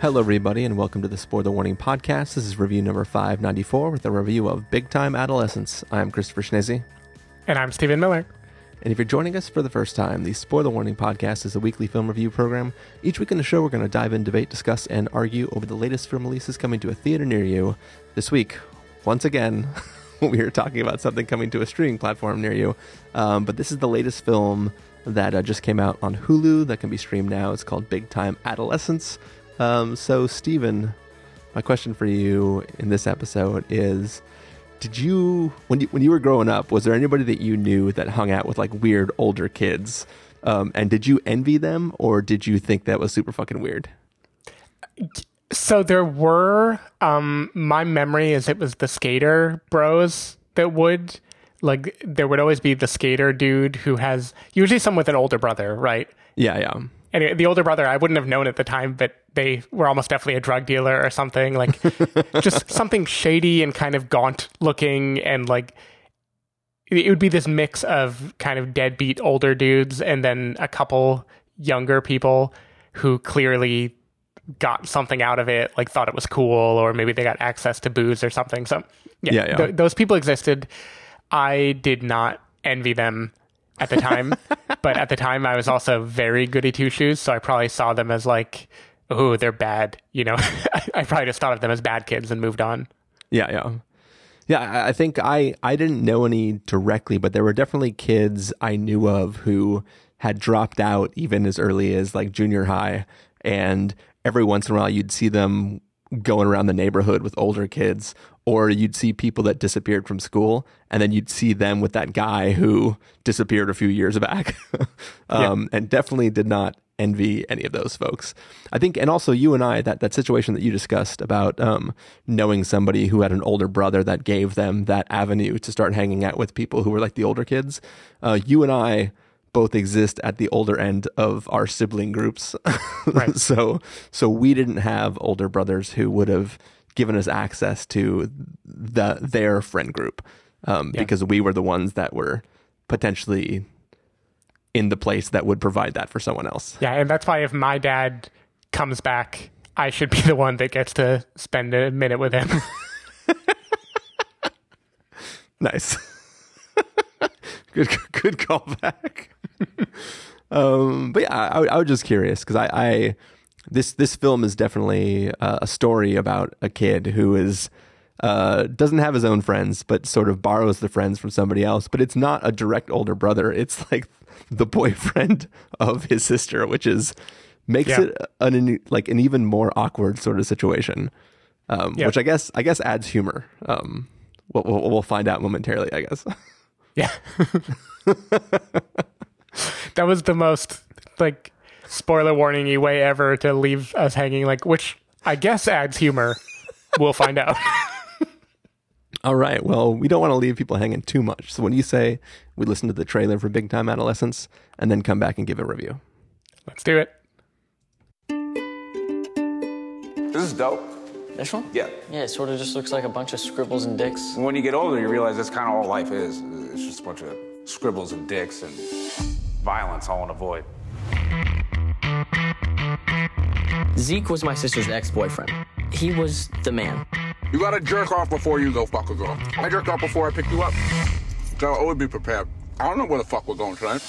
Hello, everybody, and welcome to the Spoiler Warning Podcast. This is review number 594 with a review of Big Time Adolescence. I'm Christopher Schnese. And I'm Stephen Miller. And if you're joining us for the first time, the Spoiler Warning Podcast is a weekly film review program. Each week in the show, we're going to dive in, debate, discuss, and argue over the latest film releases coming to a theater near you. This week, once again, we are talking about something coming to a streaming platform near you. Um, but this is the latest film that uh, just came out on Hulu that can be streamed now. It's called Big Time Adolescence. Um, so, Stephen, my question for you in this episode is did you when you when you were growing up was there anybody that you knew that hung out with like weird older kids? Um, and did you envy them or did you think that was super fucking weird? So there were um my memory is it was the skater bros that would like there would always be the skater dude who has usually someone with an older brother right? Yeah yeah anyway, the older brother I wouldn't have known at the time, but they were almost definitely a drug dealer or something, like just something shady and kind of gaunt looking and like it would be this mix of kind of deadbeat older dudes and then a couple younger people who clearly got something out of it, like thought it was cool, or maybe they got access to booze or something. So, yeah, yeah, yeah. Th- those people existed. I did not envy them at the time. but at the time, I was also very goody two shoes, so I probably saw them as like, oh, they're bad. You know, I probably just thought of them as bad kids and moved on. Yeah, yeah. Yeah, I think I, I didn't know any directly, but there were definitely kids I knew of who had dropped out even as early as like junior high. And every once in a while, you'd see them going around the neighborhood with older kids or you'd see people that disappeared from school and then you'd see them with that guy who disappeared a few years back um, yeah. and definitely did not envy any of those folks i think and also you and i that, that situation that you discussed about um, knowing somebody who had an older brother that gave them that avenue to start hanging out with people who were like the older kids uh, you and i both exist at the older end of our sibling groups right. so so we didn't have older brothers who would have given us access to the their friend group um, yeah. because we were the ones that were potentially in the place that would provide that for someone else. Yeah, and that's why if my dad comes back, I should be the one that gets to spend a minute with him. nice. good good callback. um, but yeah, I, I was just curious because I, I this this film is definitely uh, a story about a kid who is uh, doesn't have his own friends, but sort of borrows the friends from somebody else. But it's not a direct older brother; it's like the boyfriend of his sister, which is makes yeah. it an like an even more awkward sort of situation. Um, yeah. Which I guess I guess adds humor. Um, we'll, we'll, we'll find out momentarily, I guess. Yeah, that was the most like spoiler warning you way ever to leave us hanging, like which I guess adds humor. we'll find out. All right. Well, we don't want to leave people hanging too much. So when you say we listen to the trailer for Big Time Adolescence and then come back and give a review. Let's do it. This is dope. This one? Yeah. Yeah, it sort of just looks like a bunch of scribbles and dicks. When you get older, you realize that's kind of all life is. It's just a bunch of scribbles and dicks and violence all in a void. Zeke was my sister's ex-boyfriend. He was the man. You gotta jerk off before you go fuck a girl. I jerked off before I picked you up. So I always be prepared. I don't know where the fuck we're going tonight.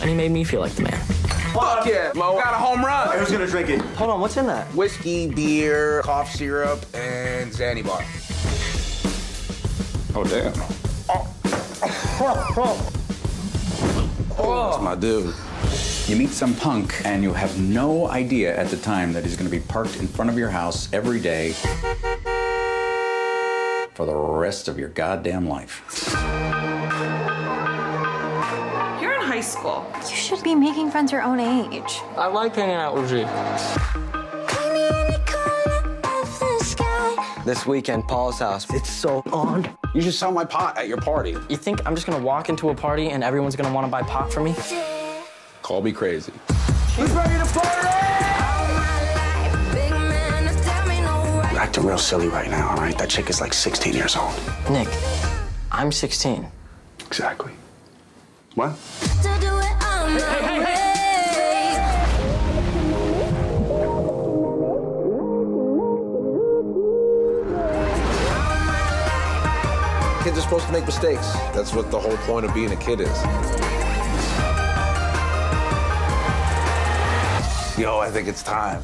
And he made me feel like the man. Fuck yeah, Mo. Got a home run. Who's gonna drink it? Hold on, what's in that? Whiskey, beer, cough syrup, and Xanny bar. Oh, damn. Oh. oh. That's my dude. You meet some punk, and you have no idea at the time that he's going to be parked in front of your house every day for the rest of your goddamn life. You're in high school. You should be making friends your own age. I like hanging out with you. This weekend, Paul's house. It's so on. You should sell my pot at your party. You think I'm just gonna walk into a party and everyone's gonna wanna buy pot from me? Call me crazy. Ready to party! You're acting real silly right now, all right? That chick is like 16 years old. Nick, I'm 16. Exactly. What? Kids are supposed to make mistakes. That's what the whole point of being a kid is. Yo, I think it's time.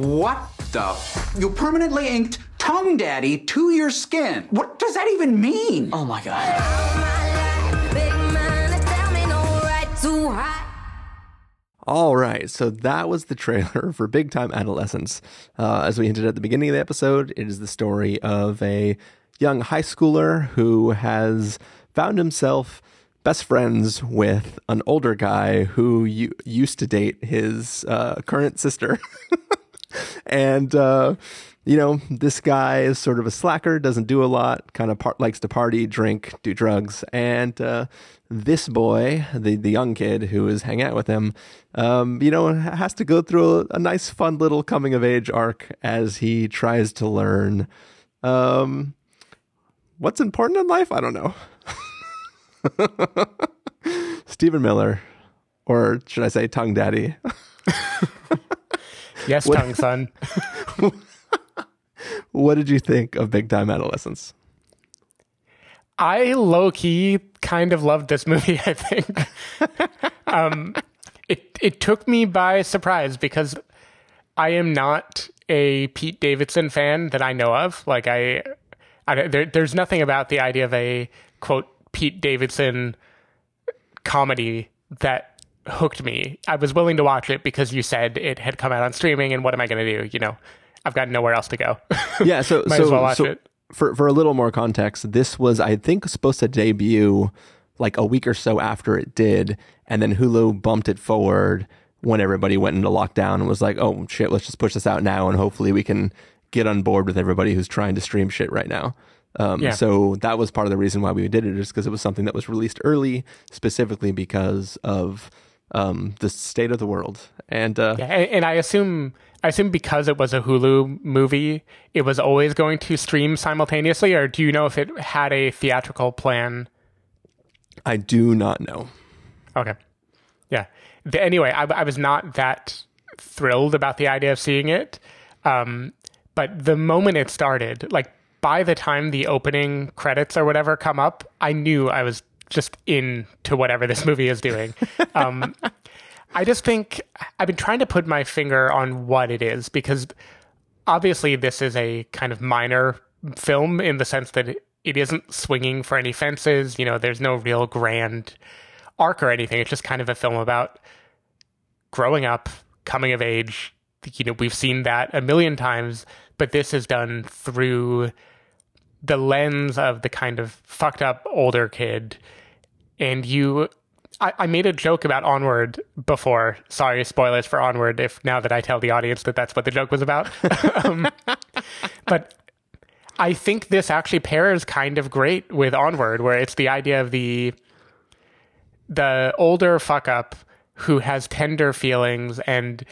What the? You permanently inked Tongue Daddy to your skin. What does that even mean? Oh my god. All right, so that was the trailer for Big Time Adolescence. Uh, as we hinted at the beginning of the episode, it is the story of a young high schooler who has found himself best friends with an older guy who used to date his uh, current sister. and uh, you know this guy is sort of a slacker doesn't do a lot kind of par- likes to party drink do drugs. And uh, this boy the, the young kid who is hanging out with him um, you know has to go through a, a, nice fun little coming of age arc as he tries to learn um, what's important in life? I don't know stephen miller or should i say tongue daddy yes What- tongue son what did you think of big time adolescence I low key kind of loved this movie, I think. um, it it took me by surprise because I am not a Pete Davidson fan that I know of. Like I, I there, there's nothing about the idea of a quote Pete Davidson comedy that hooked me. I was willing to watch it because you said it had come out on streaming, and what am I going to do? You know, I've got nowhere else to go. yeah so Might so, as well watch so it. for for a little more context this was i think supposed to debut like a week or so after it did and then hulu bumped it forward when everybody went into lockdown and was like oh shit let's just push this out now and hopefully we can get on board with everybody who's trying to stream shit right now um, Yeah. so that was part of the reason why we did it is because it was something that was released early specifically because of um, the state of the world and uh, Yeah, and, and I assume I assume because it was a Hulu movie, it was always going to stream simultaneously, or do you know if it had a theatrical plan? i do not know Okay, yeah. The- anyway, I, I was not that thrilled about the idea of seeing it, um, but the moment it started, like by the time the opening credits or whatever come up, I knew I was just in to whatever this movie is doing. Um, I just think I've been trying to put my finger on what it is because obviously this is a kind of minor film in the sense that it, it isn't swinging for any fences. You know, there's no real grand arc or anything. It's just kind of a film about growing up, coming of age. You know, we've seen that a million times, but this is done through the lens of the kind of fucked up older kid. And you, I, I made a joke about Onward before. Sorry, spoilers for Onward. If now that I tell the audience that that's what the joke was about, um, but I think this actually pairs kind of great with Onward, where it's the idea of the the older fuck up who has tender feelings and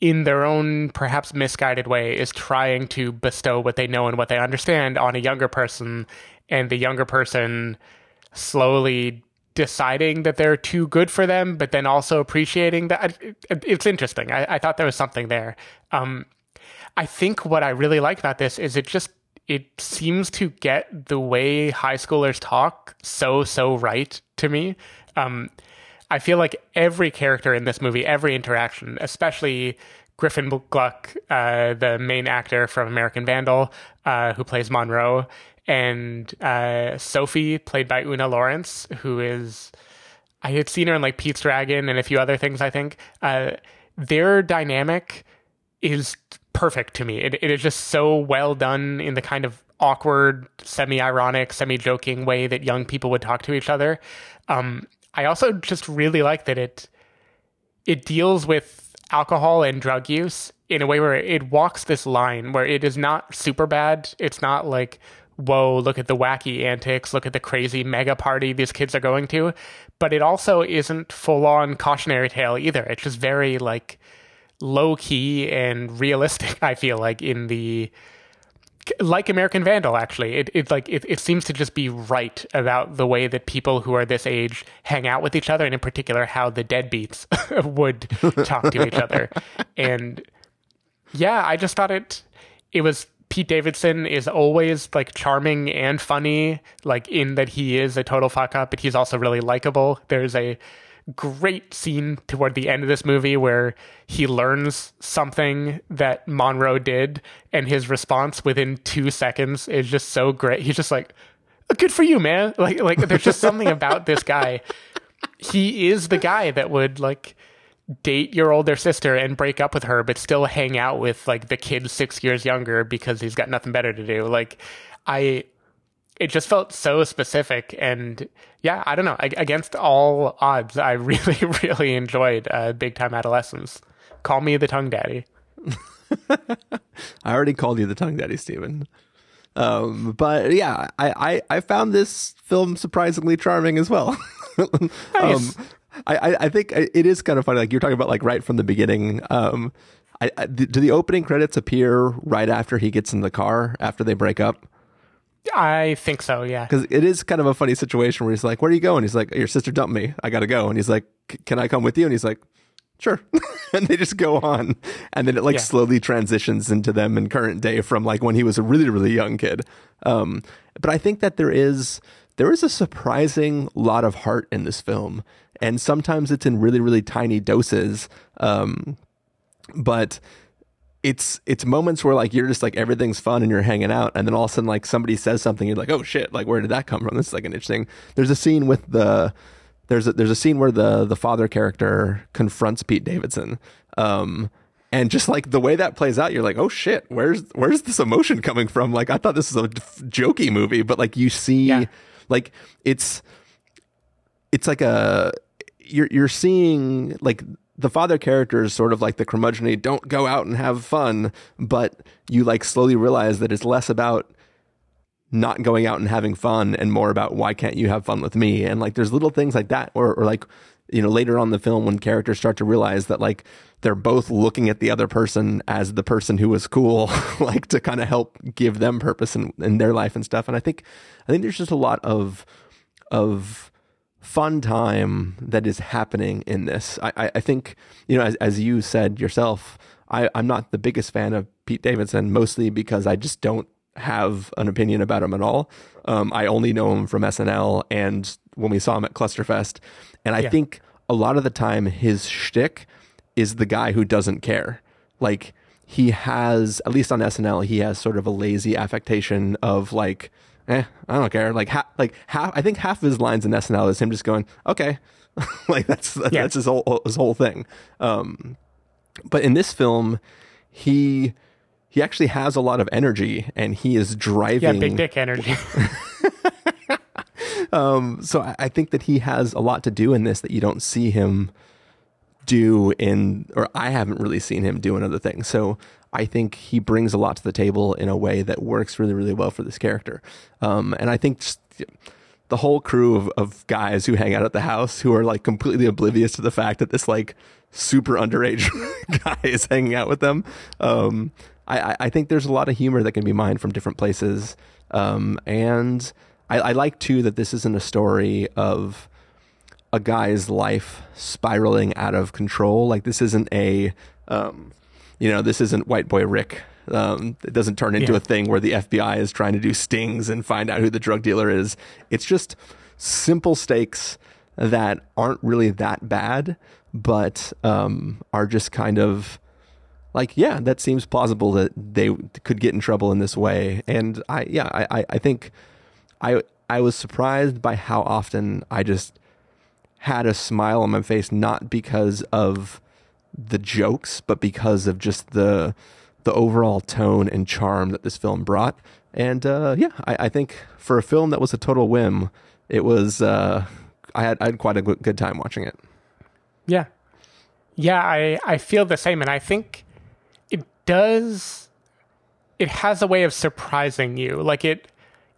in their own perhaps misguided way is trying to bestow what they know and what they understand on a younger person and the younger person slowly deciding that they're too good for them but then also appreciating that it- it- it's interesting. I, I thought there was something there. Um, i think what i really like about this is it just it seems to get the way high schoolers talk so so right to me. Um, I feel like every character in this movie, every interaction, especially Griffin Gluck, uh, the main actor from American Vandal, uh, who plays Monroe, and uh, Sophie, played by Oona Laurence, who is I had seen her in like Pete's Dragon and a few other things. I think uh, their dynamic is perfect to me. It, it is just so well done in the kind of awkward, semi-ironic, semi-joking way that young people would talk to each other. Um, I also just really like that it it deals with alcohol and drug use in a way where it walks this line where it is not super bad. It's not like, whoa, look at the wacky antics, look at the crazy mega party these kids are going to. But it also isn't full on cautionary tale either. It's just very like low key and realistic, I feel like, in the like American Vandal, actually, it it like it, it seems to just be right about the way that people who are this age hang out with each other, and in particular how the deadbeats would talk to each other. And yeah, I just thought it it was Pete Davidson is always like charming and funny, like in that he is a total fuck up, but he's also really likable. There's a great scene toward the end of this movie where he learns something that Monroe did, and his response within two seconds is just so great. He's just like, "Good for you, man!" Like, like there's just something about this guy. He is the guy that would like date your older sister and break up with her, but still hang out with like the kid six years younger because he's got nothing better to do. Like, I, it just felt so specific. And yeah, I don't know. I, against all odds, I really, really enjoyed uh, Big Time Adolescence. Call me the tongue daddy. I already called you the tongue daddy, Stephen. Um, but yeah, I, I, I found this film surprisingly charming as well. Nice. um, I, I think it is kind of funny. Like you're talking about, like right from the beginning. Um, I, I, do the opening credits appear right after he gets in the car after they break up? I think so. Yeah. Because it is kind of a funny situation where he's like, "Where are you going?" He's like, "Your sister dumped me. I got to go." And he's like, "Can I come with you?" And he's like, "Sure." and they just go on, and then it like Yeah. slowly transitions into them in current day from like when he was a really really young kid. Um, but I think that there is there is a surprising lot of heart in this film, and sometimes it's in really really tiny doses. Um, but it's it's moments where like you're just like everything's fun and you're hanging out and then all of a sudden like somebody says something you're like oh shit like where did that come from? This is like an interesting there's a scene with the there's a there's a scene where the the father character confronts Pete Davidson um and just like the way that plays out you're like oh shit where's where's this emotion coming from? Like I thought this was a jokey movie but like you see like it's it's like a you're you're seeing like the father character is sort of like the curmudgeony don't go out and have fun but you like slowly realize that it's less about not going out and having fun and more about why can't you have fun with me? And like there's little things like that or, or like you know later on in the film when characters start to realize that like they're both looking at the other person as the person who was cool like to kind of help give them purpose in, in their life and stuff. And i think i think there's just a lot of of fun time that is happening in this. I, I, I think, you know, as, as you said yourself, I, I'm not the biggest fan of Pete Davidson, mostly because I just don't have an opinion about him at all. Um, I only know him from SNL and when we saw him at Clusterfest. And I Yeah. think a lot of the time his shtick is the guy who doesn't care. Like he has, at least on SNL, he has sort of a lazy affectation of like, eh, I don't care. Like, ha- like half, I think half of his lines in SNL is him just going, okay, like that's Yeah. that's his whole his whole thing. Um, but in this film, he he actually has a lot of energy, and he is driving. Yeah. Big dick energy. Um, so I, I think that he has a lot to do in this that you don't see him do in, or I haven't really seen him do in other things. So I think he brings a lot to the table in a way that works really, really well for this character. Um, and I think just the whole crew of, of guys who hang out at the house who are like completely oblivious to the fact that this like super underage guy is hanging out with them. Um, I, I- think there's a lot of humor that can be mined from different places. Um, and I, I like too that this isn't a story of a guy's life spiraling out of control. Like this isn't a, um, you know, this isn't White Boy Rick. Um, it doesn't turn into Yeah. a thing where the FBI is trying to do stings and find out who the drug dealer is. It's just simple stakes that aren't really that bad, but um, are just kind of like, yeah, that seems plausible that they could get in trouble in this way. And I, yeah, I, I, I think I, I was surprised by how often I just had a smile on my face, not because of the jokes, but because of just the the overall tone and charm that this film brought. And uh, yeah, I, I think for a film that was a total whim, it was. Uh, I had I had quite a good time watching it. Yeah. Yeah, I, I feel the same. And I think it does, it has a way of surprising you. Like it,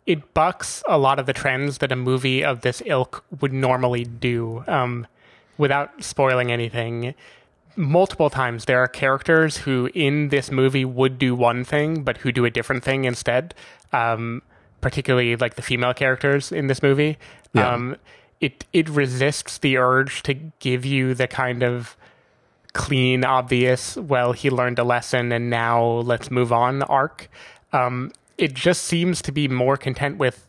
it bucks a lot of the trends that a movie of this ilk would normally do um, without spoiling anything. Multiple times there are characters who in this movie would do one thing, but who do a different thing instead. Um, particularly like the female characters in this movie. Yeah. Um, it it resists the urge to give you the kind of clean, obvious, well, he learned a lesson and now let's move on arc. Um, it just seems to be more content with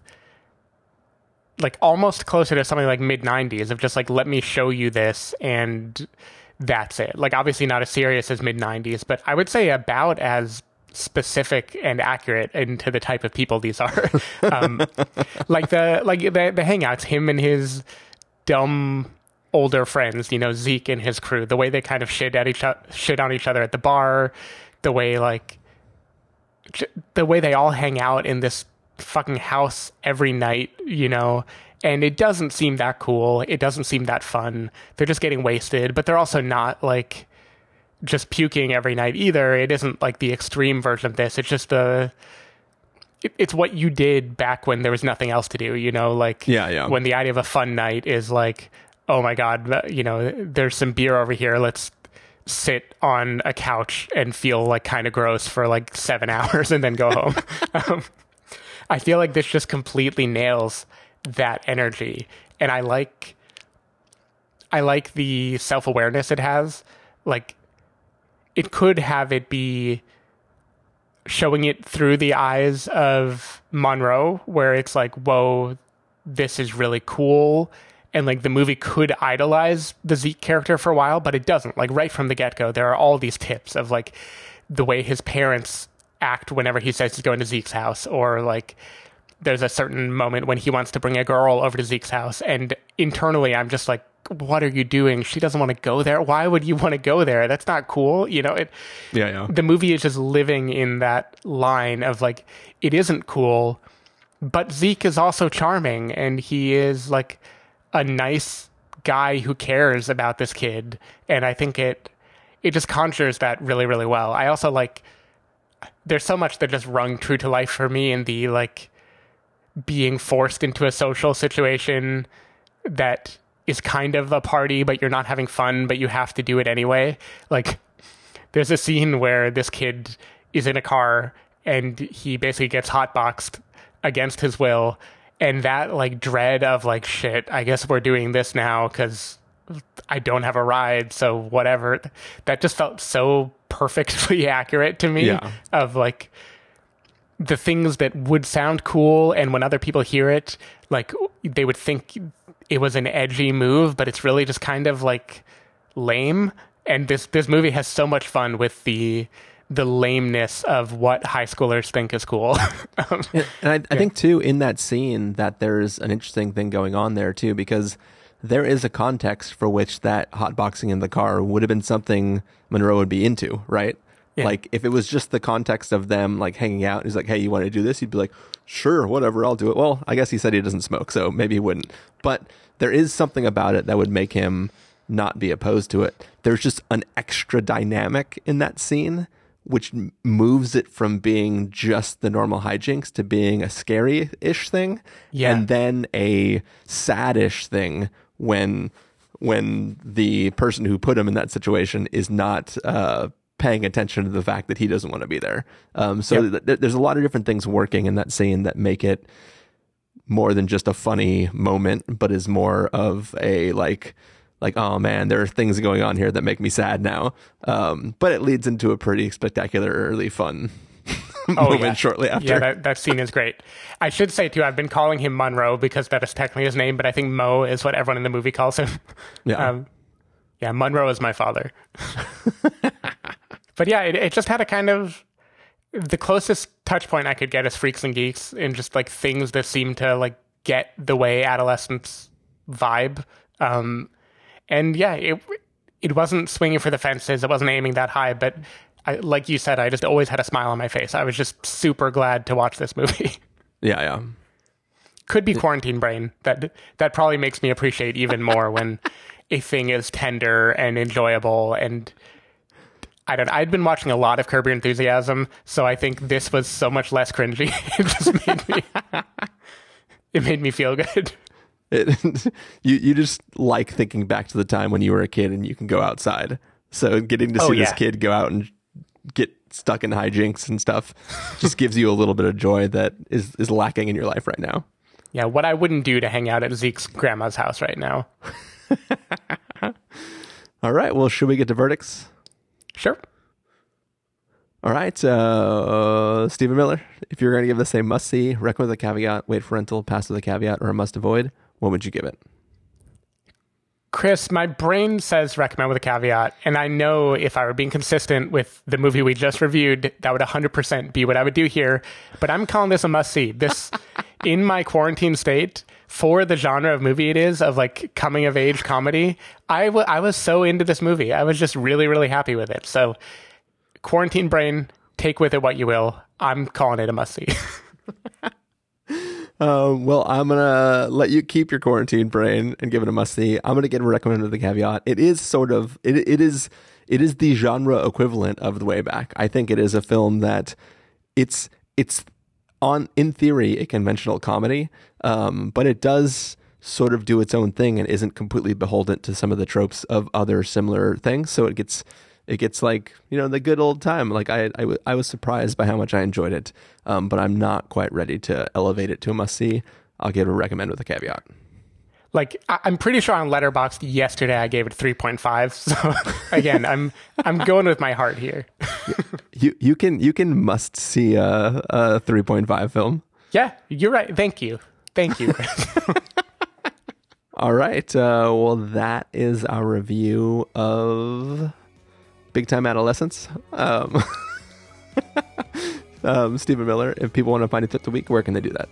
like almost closer to something like mid 90s of just like let me show you this and that's it. Like obviously not as serious as mid 90s but i would say about as specific and accurate into the type of people these are. Um, like the like the, the hangouts him and his dumb older friends you know zeke and his crew the way they kind of shit at each shit on each other at the bar the way like the way they all hang out in this fucking house every night, you know, and it doesn't seem that cool. It doesn't seem that fun. They're just getting wasted, but they're also not like just puking every night either. It isn't like the extreme version of this. It's just the it, it's what you did back when there was nothing else to do, you know, like Yeah, yeah. when the idea of a fun night is like, oh my god, you know, there's some beer over here. Let's sit on a couch and feel like kind of gross for like seven hours and then go home. um, I feel like this just completely nails that energy, and I like, I like the self awareness it has. Like, it could have it be showing it through the eyes of Monroe, where it's like, whoa, this is really cool. And like the movie could idolize the Zeke character for a while, but it doesn't. Like right from the get go, there are all these tips of like the way his parents act whenever he says he's going to Zeke's house, or like there's a certain moment when he wants to bring a girl over to Zeke's house, and internally I'm just like, what are you doing? She doesn't want to go there. Why would you want to go there? That's not cool. You know, it, Yeah, yeah. the movie is just living in that line of like, it isn't cool, but Zeke is also charming and he is like a nice guy who cares about this kid. And I think it, it just conjures that really, really well. I also like, there's so much that just rung true to life for me in the like being forced into a social situation that is kind of a party, but you're not having fun, but you have to do it anyway. Like, there's a scene where this kid is in a car and he basically gets hotboxed against his will. And that, like, dread of, like, shit, I guess we're doing this now because I don't have a ride, so whatever. That just felt so perfectly accurate to me Yeah. of, like, the things that would sound cool and when other people hear it like they would think it was an edgy move but it's really just kind of like lame. And this this movie has so much fun with the the lameness of what high schoolers think is cool. Um, And I, I think too in that scene that there's an interesting thing going on there too because there is a context for which that hotboxing in the car would have been something Monroe would be into, right? Yeah. Like if it was just the context of them like hanging out, he's like, "Hey, you want to do this?" He'd be like, "Sure, whatever, I'll do it." Well, I guess he said he doesn't smoke, so maybe he wouldn't. But there is something about it that would make him not be opposed to it. There's just an extra dynamic in that scene which moves it from being just the normal hijinks to being a scary-ish thing Yeah. and then a sad-ish thing when when the person who put him in that situation is not uh, paying attention to the fact that he doesn't want to be there. Um, so Yep. th- there's a lot of different things working in that scene that make it more than just a funny moment, but is more of a like like oh man, there are things going on here that make me sad now. Um, but it leads into a pretty spectacularly fun moment Oh, yeah. shortly after. Yeah, that, that scene is great. I should say too, I've been calling him Monroe because that is technically his name, but I think Mo is what everyone in the movie calls him. Yeah. Um, yeah, Monroe is my father. but yeah, it, it just had a kind of the closest touch point I could get is freaks and geeks and just like things that seem to like get the way adolescents vibe. Um, and yeah, it it wasn't swinging for the fences. It wasn't aiming that high, but I, like you said, I just always had a smile on my face. I was just super glad to watch this movie. yeah, yeah. Could be quarantine brain. That that probably makes me appreciate even more when a thing is tender and enjoyable and I don't I'd been watching a lot of Curb Your Enthusiasm, so I think this was so much less cringy. it just made me it made me feel good. It, you you just like thinking back to the time when you were a kid and you can go outside. So getting to oh, see Oh, this kid go out and get stuck in hijinks and stuff just gives you a little bit of joy that is is lacking in your life right now. Yeah, what I wouldn't do to hang out at Zeke's grandma's house right now. All right, well, should we get to verdicts? Sure. All right, uh, Stephen Miller. If you're going to give this a must see, recommend with a caveat, wait for rental, pass with a caveat, or a must avoid, what would you give it? Chris, my brain says recommend with a caveat, and I know if I were being consistent with the movie we just reviewed, that would 100% be what I would do here. But I'm calling this a must see. This, in my quarantine state, for the genre of movie it is, of like coming of age comedy, I, w- I was so into this movie. I was just really, really happy with it. So, quarantine brain, take with it what you will. I'm calling it a must see. Um, well, I'm gonna let you keep your quarantine brain and give it a must see. I'm gonna get recommended the caveat. It is sort of it. It is it is the genre equivalent of the way back. I think it is a film that it's it's on in theory a conventional comedy, um, but it does sort of do its own thing and isn't completely beholden to some of the tropes of other similar things. So it gets it gets like you know the good old time. Like I, I, w- I was surprised by how much I enjoyed it, um, but I'm not quite ready to elevate it to a must see. I'll give it a recommend with a caveat. Like I- I'm pretty sure on Letterboxd yesterday I gave it 3.5. So again, I'm I'm going with my heart here. You you can you can must see a, a 3.5 film. Yeah, you're right. Thank you. Thank you. All right. Uh, well, that is our review of Big Time Adolescence. Um, um, Stephen Miller. If people want to find you throughout the week, where can they do that?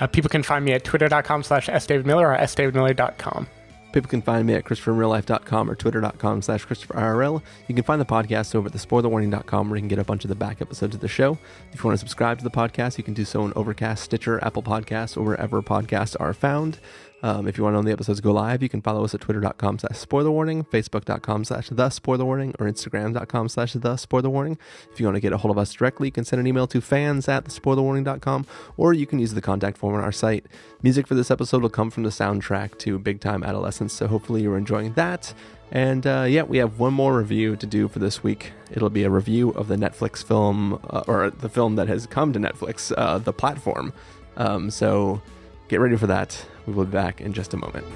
Uh, people can find me at twitter.com slash sdavidmiller or sdavidmiller.com. People can find me at ChristopherInRealLife.com or Twitter.com slash ChristopherIRL. You can find the podcast over at TheSpoilerWarning.com where you can get a bunch of the back episodes of the show. If you want to subscribe to the podcast, you can do so on Overcast, Stitcher, Apple Podcasts, or wherever podcasts are found. Um, if you want to know when the episodes go live, you can follow us at twitter.com slash spoiler warning, facebook.com slash the spoiler warning, or instagram.com slash the spoiler warning. If you want to get a hold of us directly, you can send an email to fans at thespoilerwarning.com, or you can use the contact form on our site. Music for this episode will come from the soundtrack to Big Time Adolescence, so hopefully you're enjoying that. And uh, yeah, we have one more review to do for this week. It'll be a review of the Netflix film, uh, or the film that has come to Netflix, uh, The Platform. Um, so get ready for that. We will be back in just a moment.